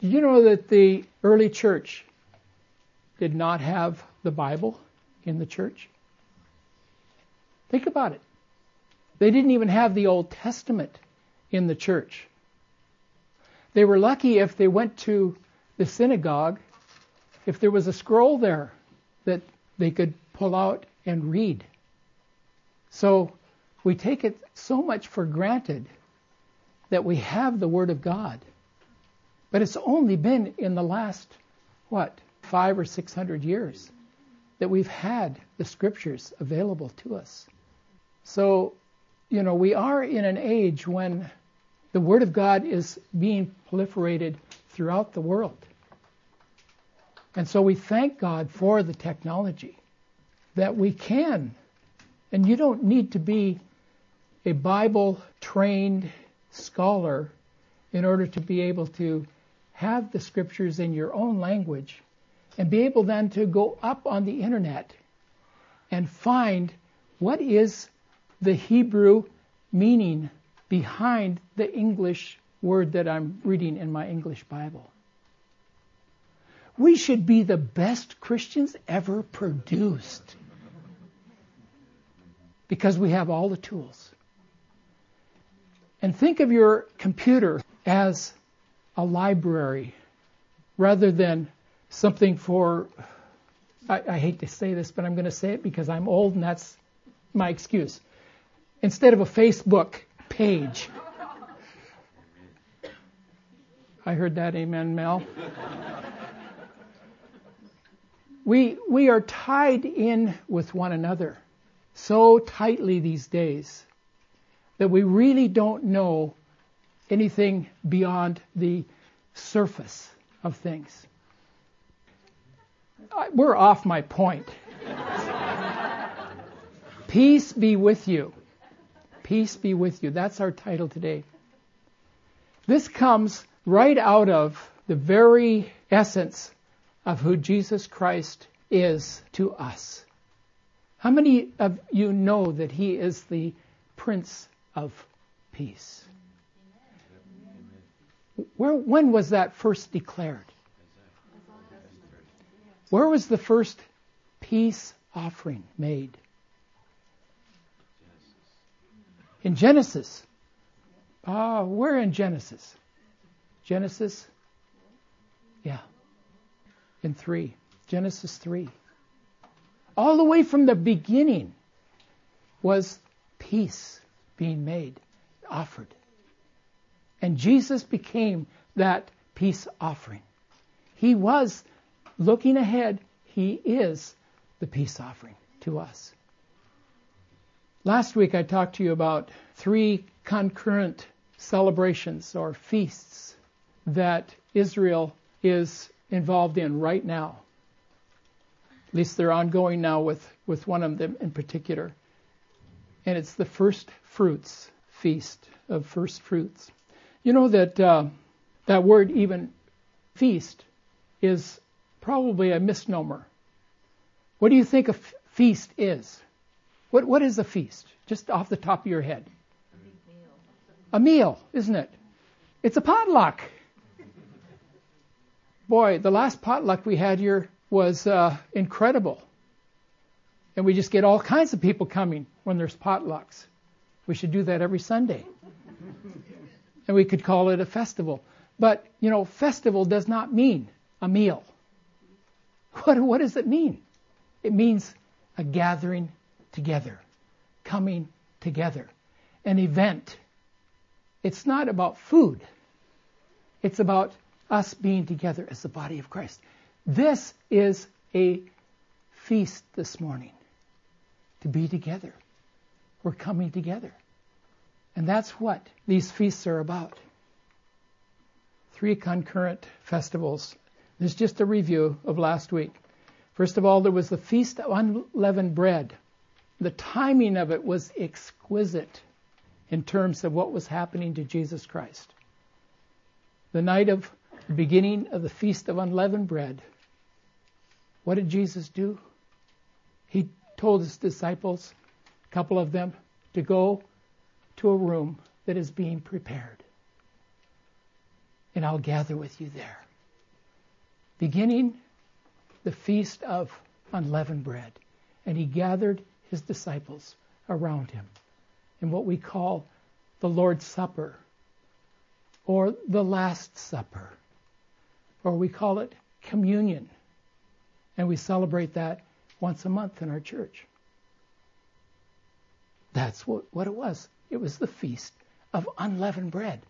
Did you know that the early church did not have the Bible in the church? Think about it. They didn't even have the Old Testament in the church. They were lucky if they went to the synagogue, if there was a scroll there that they could pull out and read. So we take it so much for granted that we have the Word of God. But it's only been in the last, what, five or six hundred years that we've had the Scriptures available to us. So, you know, we are in an age when the Word of God is being proliferated throughout the world. And so we thank God for the technology that we can. And you don't need to be a Bible trained scholar in order to be able to have the scriptures in your own language and be able then to go up on the internet and find what is the Hebrew meaning behind the English word that I'm reading in my English Bible. We should be the best Christians ever produced because we have all the tools. And think of your computer as a library rather than something for, I, I hate to say this, but I'm going to say it because I'm old and that's my excuse. Instead of a Facebook page. I heard that, amen, Mel. we, we are tied in with one another so tightly these days that we really don't know anything beyond the surface of things. We're off my point. Peace be with you. Peace be with you. That's our title today. This comes right out of the very essence of who Jesus Christ is to us. How many of you know that he is the Prince of Peace? Where, when was that first declared? Where was the first peace offering made? In Genesis. Ah, where in Genesis? Genesis? Yeah. In 3. Genesis 3 all the way from the beginning was peace being made, offered. And Jesus became that peace offering. He was looking ahead, He is the peace offering to us. Last week I talked to you about three concurrent celebrations or feasts that Israel is involved in right now. At least they're ongoing now with, with one of them in particular. And it's the first fruits feast of first fruits. You know that uh, that word, even feast, is probably a misnomer. What do you think a f- feast is? What, what is a feast? Just off the top of your head. A meal, isn't it? It's a potluck. Boy, the last potluck we had here was uh, incredible. And we just get all kinds of people coming when there's potlucks. We should do that every Sunday. And we could call it a festival. But, you know, festival does not mean a meal. What, what does it mean? It means a gathering together, coming together, an event. It's not about food. It's about us being together as the body of Christ. This is a feast this morning to be together. We're coming together. And that's what these feasts are about. Three concurrent festivals. This is just a review of last week. First of all, there was the Feast of Unleavened Bread. The timing of it was exquisite in terms of what was happening to Jesus Christ. The night of the beginning of the Feast of Unleavened Bread, what did Jesus do? He told his disciples, a couple of them, to go to a room that is being prepared. And I'll gather with you there. beginning the feast of unleavened bread. And he gathered his disciples around him in what we call the Lord's Supper or the Last Supper, or we call it communion. And we celebrate that once a month in our church. That's what, what it was. It was the feast of unleavened bread.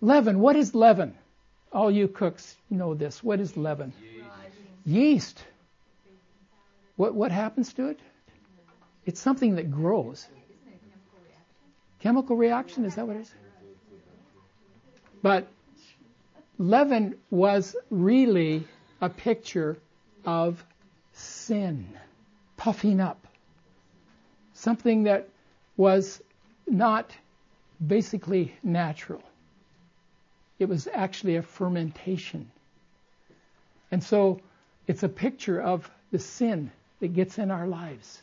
Leaven, what is leaven? All you cooks know this. What is leaven? Yeast. Yeast. What, what happens to it? It's something that grows. Chemical reaction? Chemical reaction, is that what it is? But leaven was really a picture of sin, puffing up. Something that was not basically natural. It was actually a fermentation. And so it's a picture of the sin that gets in our lives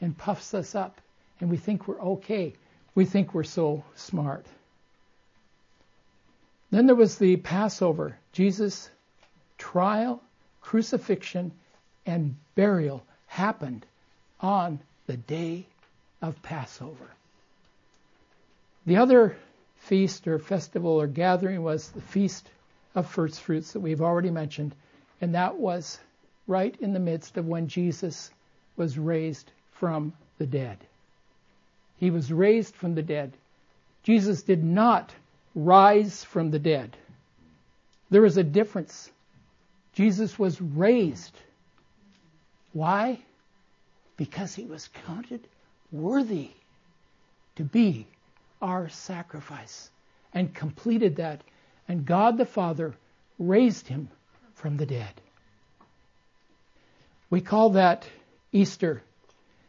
and puffs us up, and we think we're okay. We think we're so smart. Then there was the Passover. Jesus' trial, crucifixion, and burial happened on the day of Passover. The other feast or festival or gathering was the Feast of First Fruits that we've already mentioned, and that was right in the midst of when Jesus was raised from the dead. He was raised from the dead. Jesus did not rise from the dead. There is a difference. Jesus was raised. Why? Because he was counted worthy to be our sacrifice and completed that. And God the Father raised him from the dead. We call that Easter.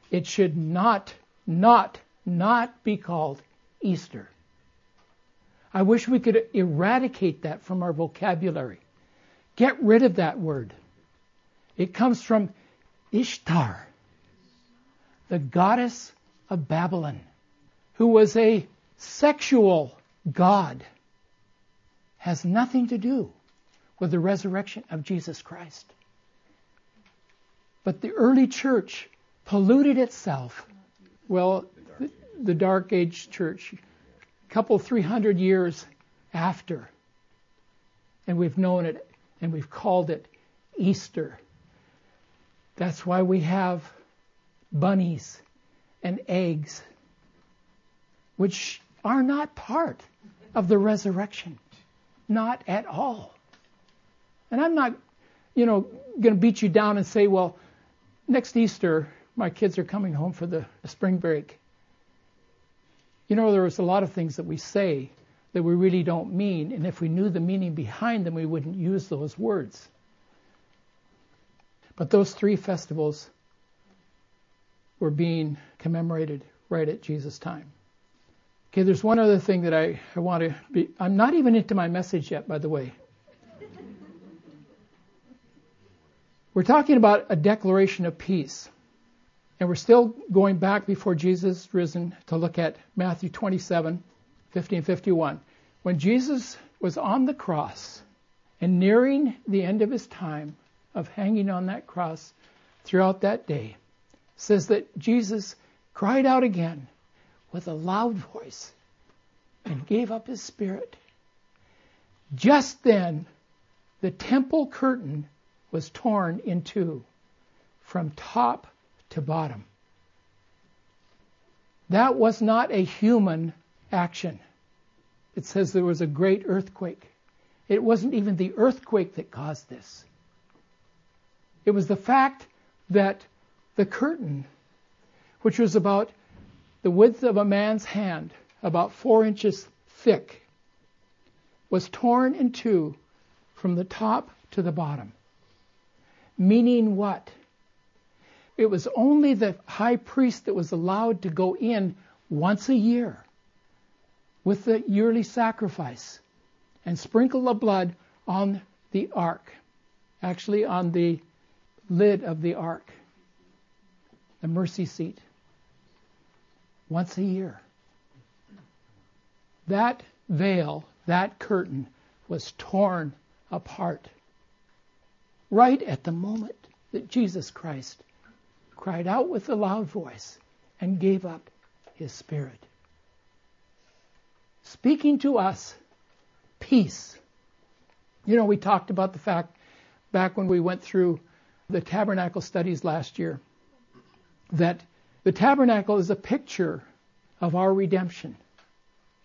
It should not, not, not be called Easter. I wish we could eradicate that from our vocabulary. Get rid of that word. It comes from Ishtar, the goddess of Babylon, who was a sexual god, has nothing to do with the resurrection of Jesus Christ. But the early church polluted itself. Well, the, the Dark Age church a couple, three hundred years after. And we've known it and we've called it Easter. That's why we have bunnies and eggs, which are not part of the resurrection. Not at all. And I'm not, you know, going to beat you down and say, well, next Easter, my kids are coming home for the spring break. You know, there's a lot of things that we say that we really don't mean, and if we knew the meaning behind them, we wouldn't use those words. But those three festivals were being commemorated right at Jesus' time. Okay, there's one other thing that I, I want to be. I'm not even into my message yet, by the way. We're talking about a declaration of peace. And we're still going back before Jesus risen to look at Matthew 27, 50 and 51. When Jesus was on the cross and nearing the end of his time of hanging on that cross throughout that day, says that Jesus cried out again with a loud voice and gave up his spirit. Just then, the temple curtain was torn in two from top to bottom. That was not a human action. It says there was a great earthquake. It wasn't even the earthquake that caused this. It was the fact that the curtain, which was about the width of a man's hand, about four inches thick, was torn in two from the top to the bottom. Meaning what? It was only the high priest that was allowed to go in once a year with the yearly sacrifice and sprinkle the blood on the ark, actually on the lid of the ark, the mercy seat, once a year. That veil, that curtain, was torn apart. right at the moment that Jesus Christ cried out with a loud voice and gave up his spirit. Speaking to us, peace. You know, we talked about the fact back when we went through the tabernacle studies last year that the tabernacle is a picture of our redemption.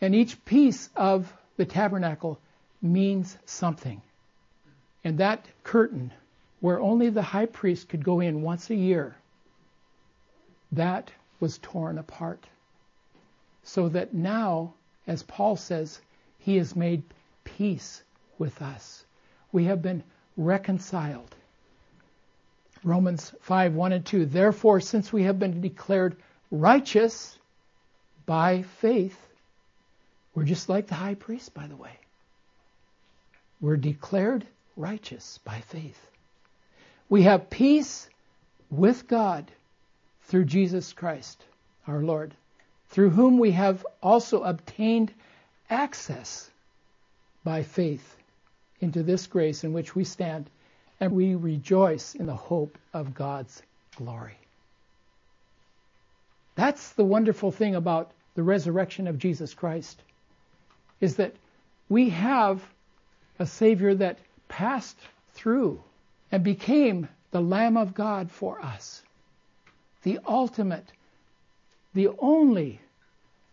And each piece of the tabernacle means something. And that curtain, where only the high priest could go in once a year, that was torn apart. So that now, as Paul says, he has made peace with us. We have been reconciled. Romans 5 1 and 2. Therefore, since we have been declared righteous by faith, we're just like the high priest, by the way. We're declared righteous by faith. We have peace with God through Jesus Christ, our Lord, through whom we have also obtained access by faith into this grace in which we stand, and we rejoice in the hope of God's glory. That's the wonderful thing about the resurrection of Jesus Christ, is that we have a Savior that passed through and became the Lamb of God for us. The ultimate, the only,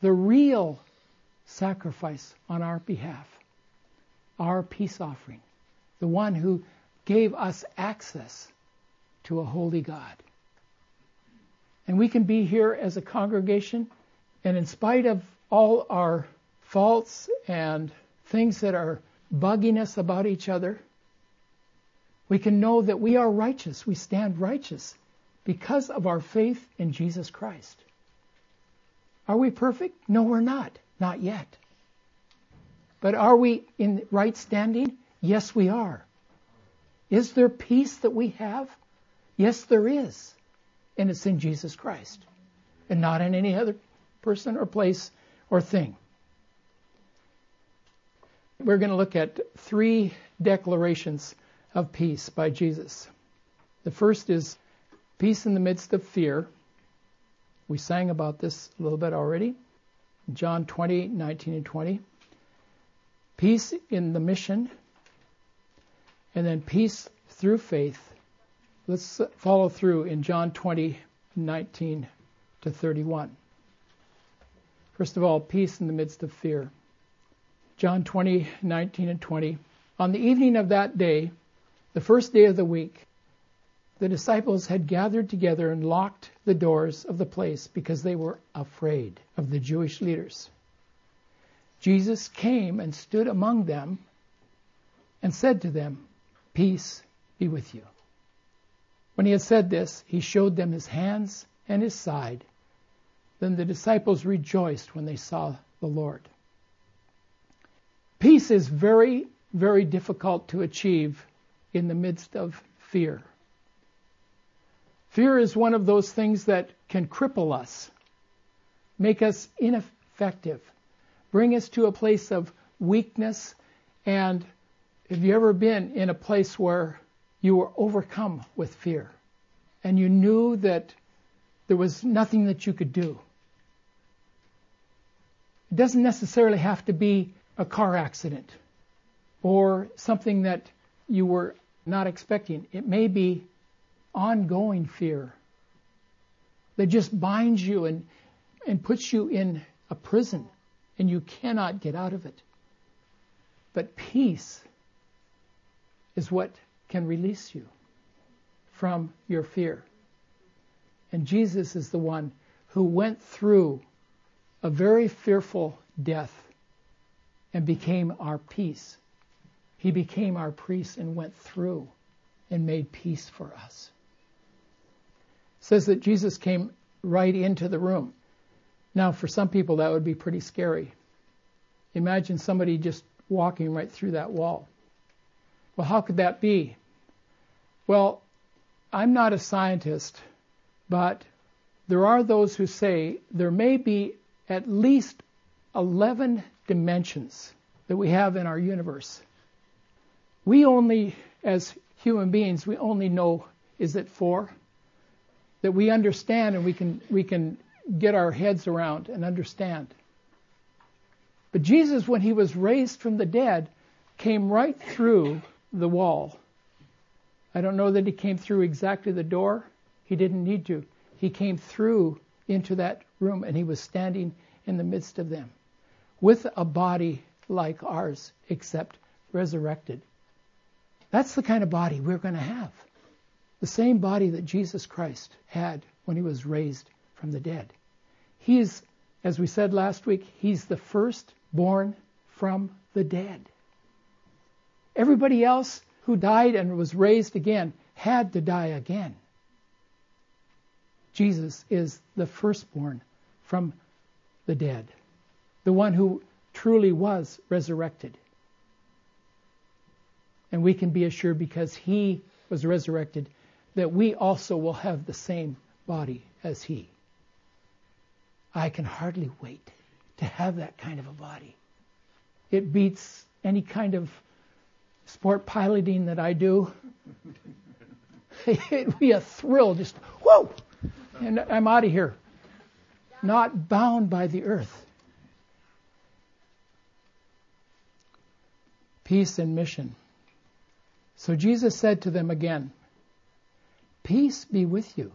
the real sacrifice on our behalf. Our peace offering. The one who gave us access to a holy God. And we can be here as a congregation, and in spite of all our faults and things that are bugging us about each other, we can know that we are righteous. We stand righteous because of our faith in Jesus Christ. Are we perfect? No, we're not. Not yet. But are we in right standing? Yes, we are. Is there peace that we have? Yes, there is. And it's in Jesus Christ and not in any other person or place or thing we're going to look at three declarations of peace by Jesus. The first is peace in the midst of fear. We sang about this a little bit already. John 20, 19 and 20. Peace in the mission. And then peace through faith. Let's follow through in John 20, 19 to 31. First of all, peace in the midst of fear. John 20, 19 and 20. On the evening of that day, the first day of the week, the disciples had gathered together and locked the doors of the place because they were afraid of the Jewish leaders. Jesus came and stood among them and said to them, Peace be with you. When he had said this, he showed them his hands and his side. Then the disciples rejoiced when they saw the Lord. Peace is very, very difficult to achieve in the midst of fear. Fear is one of those things that can cripple us, make us ineffective, bring us to a place of weakness. And have you ever been in a place where you were overcome with fear and you knew that there was nothing that you could do? It doesn't necessarily have to be a car accident or something that you were not expecting. It may be ongoing fear that just binds you and, and puts you in a prison and you cannot get out of it. But peace is what can release you from your fear. And Jesus is the one who went through a very fearful death and became our peace. He became our priest and went through and made peace for us. It says that Jesus came right into the room. Now, for some people, that would be pretty scary. Imagine somebody just walking right through that wall. Well, how could that be? Well, I'm not a scientist, but there are those who say there may be at least 11 dimensions that we have in our universe. We only, as human beings, we only know is it four? That we understand and we can we can get our heads around and understand. But Jesus, when he was raised from the dead, came right through the wall. I don't know that he came through exactly the door. He didn't need to. He came through into that room and he was standing in the midst of them with a body like ours, except resurrected. That's the kind of body we're going to have. The same body that Jesus Christ had when he was raised from the dead. He is, as we said last week, he's the first born from the dead. Everybody else who died and was raised again had to die again. Jesus is the firstborn from the dead, the one who truly was resurrected. And we can be assured because he was resurrected that we also will have the same body as he. I can hardly wait to have that kind of a body. It beats any kind of sport piloting that I do. It'd be a thrill, just whoa, and I'm out of here, not bound by the earth. Peace and mission. So Jesus said to them again, Peace be with you.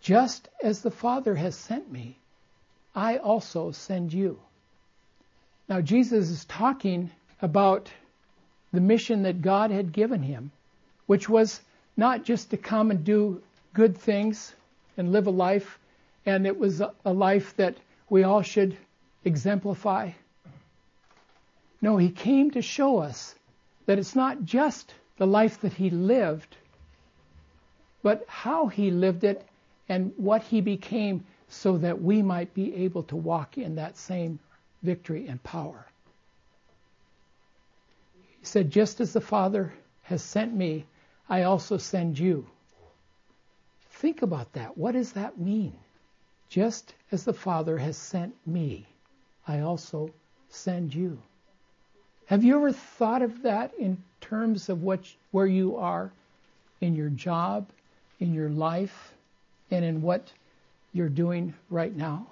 Just as the Father has sent me, I also send you. Now, Jesus is talking about the mission that God had given him, which was not just to come and do good things and live a life, and it was a life that we all should exemplify. No, he came to show us that it's not just the life that he lived, but how he lived it and what he became so that we might be able to walk in that same victory and power. He said, Just as the Father has sent me, I also send you. Think about that. What does that mean? Just as the Father has sent me, I also send you. Have you ever thought of that in terms of what, where you are in your job, in your life, and in what you're doing right now,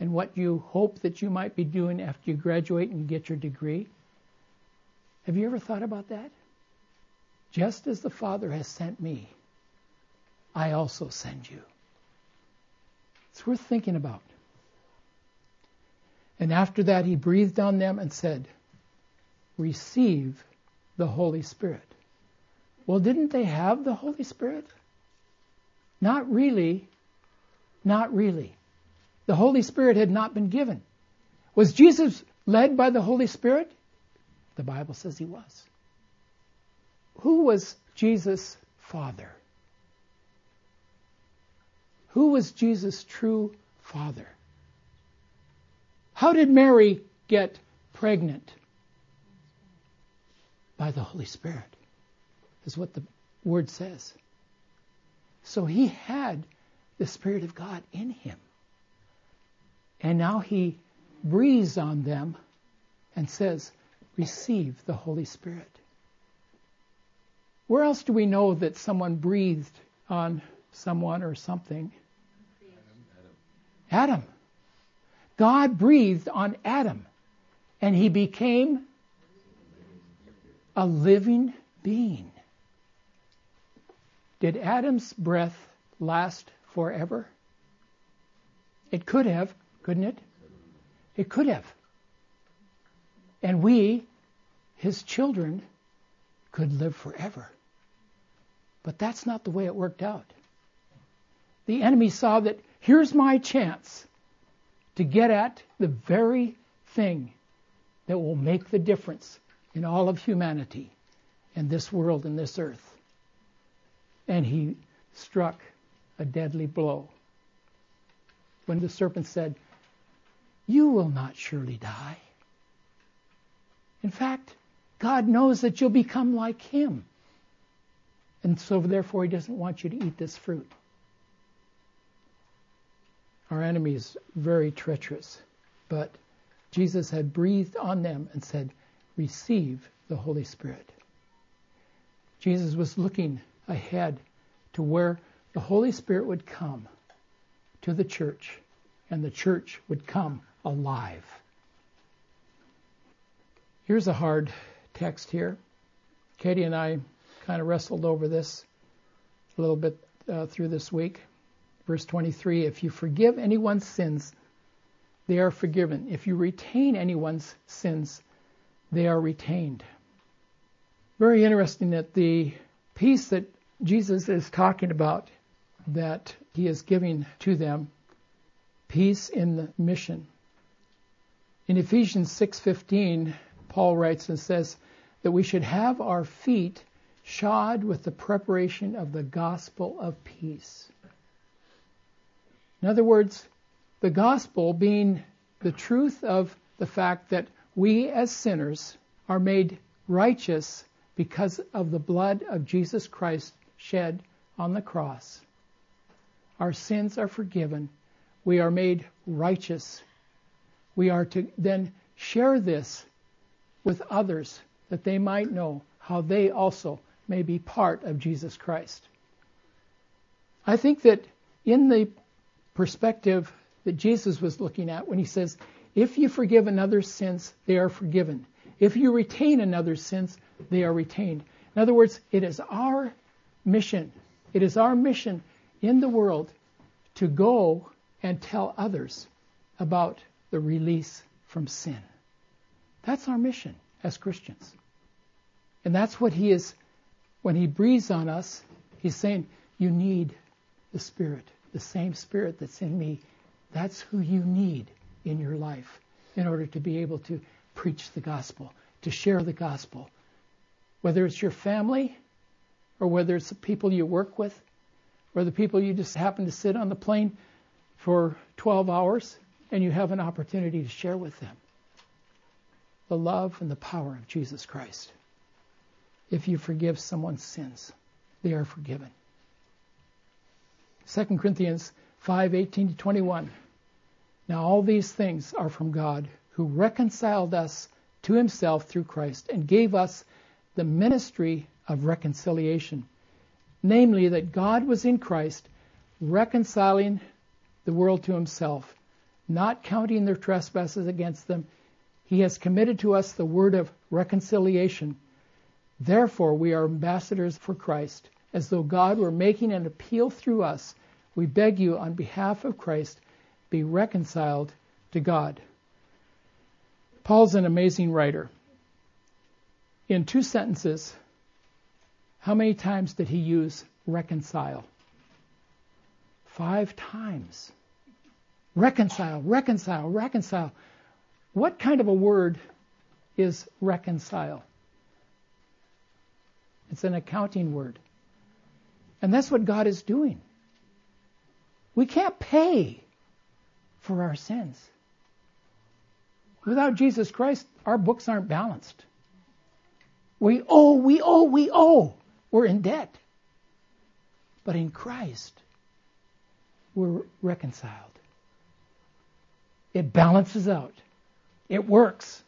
and what you hope that you might be doing after you graduate and get your degree? Have you ever thought about that? Just as the Father has sent me, I also send you. It's worth thinking about. And after that, he breathed on them and said, Receive the Holy Spirit. Well, didn't they have the Holy Spirit? Not really. Not really. The Holy Spirit had not been given. Was Jesus led by the Holy Spirit? The Bible says he was. Who was Jesus' father? Who was Jesus' true father? How did Mary get pregnant? By the Holy Spirit, is what the word says. So he had the Spirit of God in him. And now he breathes on them and says, Receive the Holy Spirit. Where else do we know that someone breathed on someone or something? Adam. Adam. God breathed on Adam, and he became a living being. Did Adam's breath last forever? It could have, couldn't it? It could have. And we, his children, could live forever. But that's not the way it worked out. The enemy saw that here's my chance to get at the very thing that will make the difference in all of humanity and this world and this earth. And he struck a deadly blow. When the serpent said, You will not surely die. In fact, God knows that you'll become like him. And so, therefore, he doesn't want you to eat this fruit. Our enemy is very treacherous, but Jesus had breathed on them and said, Receive the Holy Spirit. Jesus was looking ahead to where the Holy Spirit would come to the church and the church would come alive. Here's a hard text here. Katie and I kind of wrestled over this a little bit uh, through this week. Verse 23 If you forgive anyone's sins, they are forgiven. If you retain anyone's sins, they are retained. Very interesting that the peace that Jesus is talking about, that he is giving to them, peace in the mission. In Ephesians 6:15, Paul writes and says that we should have our feet shod with the preparation of the gospel of peace. In other words, the gospel being the truth of the fact that we as sinners are made righteous because of the blood of Jesus Christ shed on the cross. Our sins are forgiven. We are made righteous. We are to then share this with others that they might know how they also may be part of Jesus Christ. I think that in the perspective that Jesus was looking at when he says, If you forgive another's sins, they are forgiven. If you retain another's sins, they are retained. In other words, it is our mission. It is our mission in the world to go and tell others about the release from sin. That's our mission as Christians. And that's what he is, when he breathes on us, he's saying, You need the Spirit, the same Spirit that's in me. That's who you need in your life in order to be able to preach the gospel, to share the gospel. Whether it's your family, or whether it's the people you work with, or the people you just happen to sit on the plane for 12 hours and you have an opportunity to share with them the love and the power of Jesus Christ. If you forgive someone's sins, they are forgiven. 2 Corinthians 5:18 to 21. Now all these things are from God, who reconciled us to himself through Christ and gave us the ministry of reconciliation, namely that God was in Christ reconciling the world to himself, not counting their trespasses against them. He has committed to us the word of reconciliation. Therefore, we are ambassadors for Christ, as though God were making an appeal through us. We beg you, on behalf of Christ, be reconciled to God. Paul's an amazing writer. In two sentences, how many times did he use reconcile? Five times. Reconcile, reconcile, reconcile. What kind of a word is reconcile? It's an accounting word. And that's what God is doing. We can't pay for our sins. Without Jesus Christ, our books aren't balanced. We owe, we owe, we owe. We're in debt. But in Christ, we're reconciled. It balances out. It works.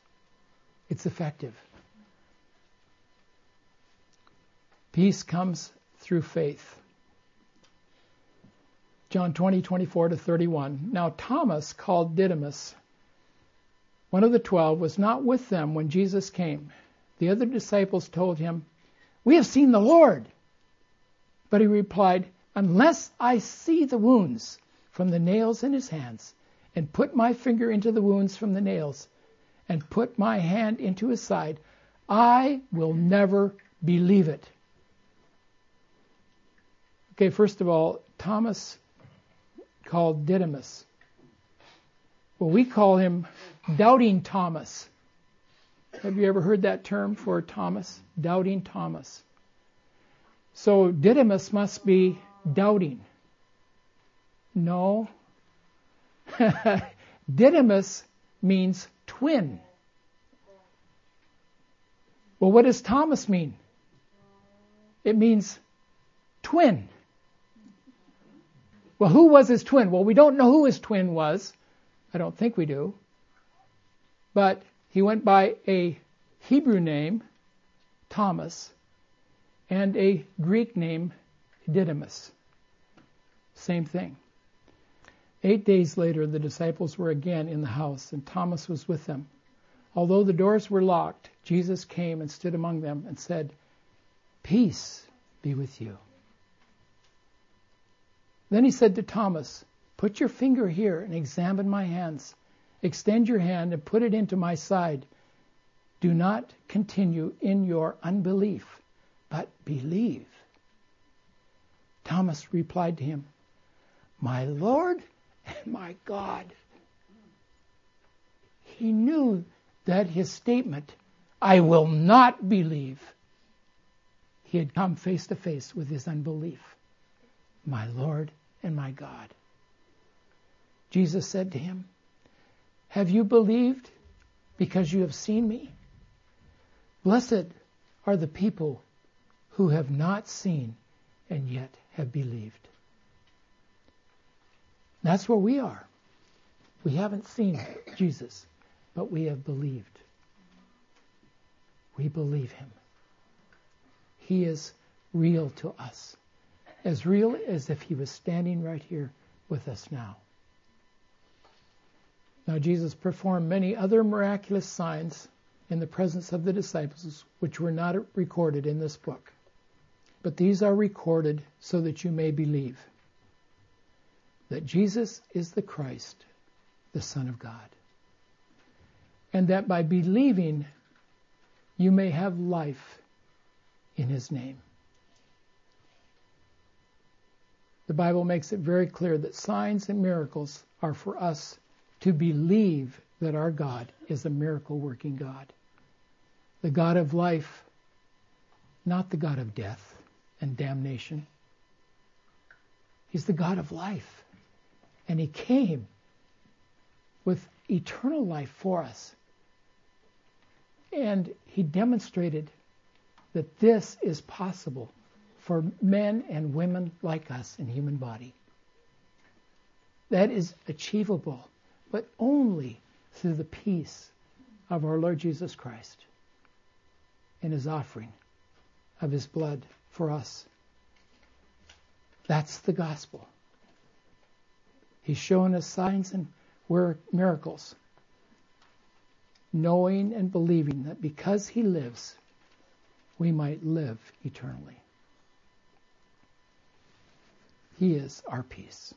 It's effective. Peace comes through faith. John 20, 24 to 31. Now Thomas, called Didymus, one of the twelve, was not with them when Jesus came. The other disciples told him, We have seen the Lord. But he replied, Unless I see the wounds from the nails in his hands and put my finger into the wounds from the nails, and put my hand into his side, I will never believe it. Okay, first of all, Thomas called Didymus. Well, we call him Doubting Thomas. Have you ever heard that term for Thomas? Doubting Thomas. So Didymus must be doubting. No, Didymus means twin. Well, what does Thomas mean? It means twin. Well, who was his twin? Well, we don't know who his twin was. I don't think we do. But he went by a Hebrew name, Thomas, and a Greek name, Didymus. Same thing. Eight days later, the disciples were again in the house, and Thomas was with them. Although the doors were locked, Jesus came and stood among them and said, Peace be with you. Then he said to Thomas, Put your finger here and examine my hands. Extend your hand and put it into my side. Do not continue in your unbelief, but believe. Thomas replied to him, My Lord my God. He knew that his statement, I will not believe, he had come face to face with his unbelief. My Lord and my God. Jesus said to him, Have you believed because you have seen me? Blessed are the people who have not seen and yet have believed. That's where we are. We haven't seen Jesus, but we have believed. We believe him. He is real to us, as real as if he was standing right here with us now. Now, Jesus performed many other miraculous signs in the presence of the disciples, which were not recorded in this book. But these are recorded so that you may believe that Jesus is the Christ, the Son of God. And that by believing, you may have life in His name. The Bible makes it very clear that signs and miracles are for us to believe that our God is a miracle working God. The God of life, not the God of death and damnation. He's the God of life. And he came with eternal life for us. And he demonstrated that this is possible for men and women like us in human body. That is achievable, but only through the peace of our Lord Jesus Christ and his offering of his blood for us. That's the gospel. He's showing us signs and miracles, knowing and believing that because He lives, we might live eternally. He is our peace.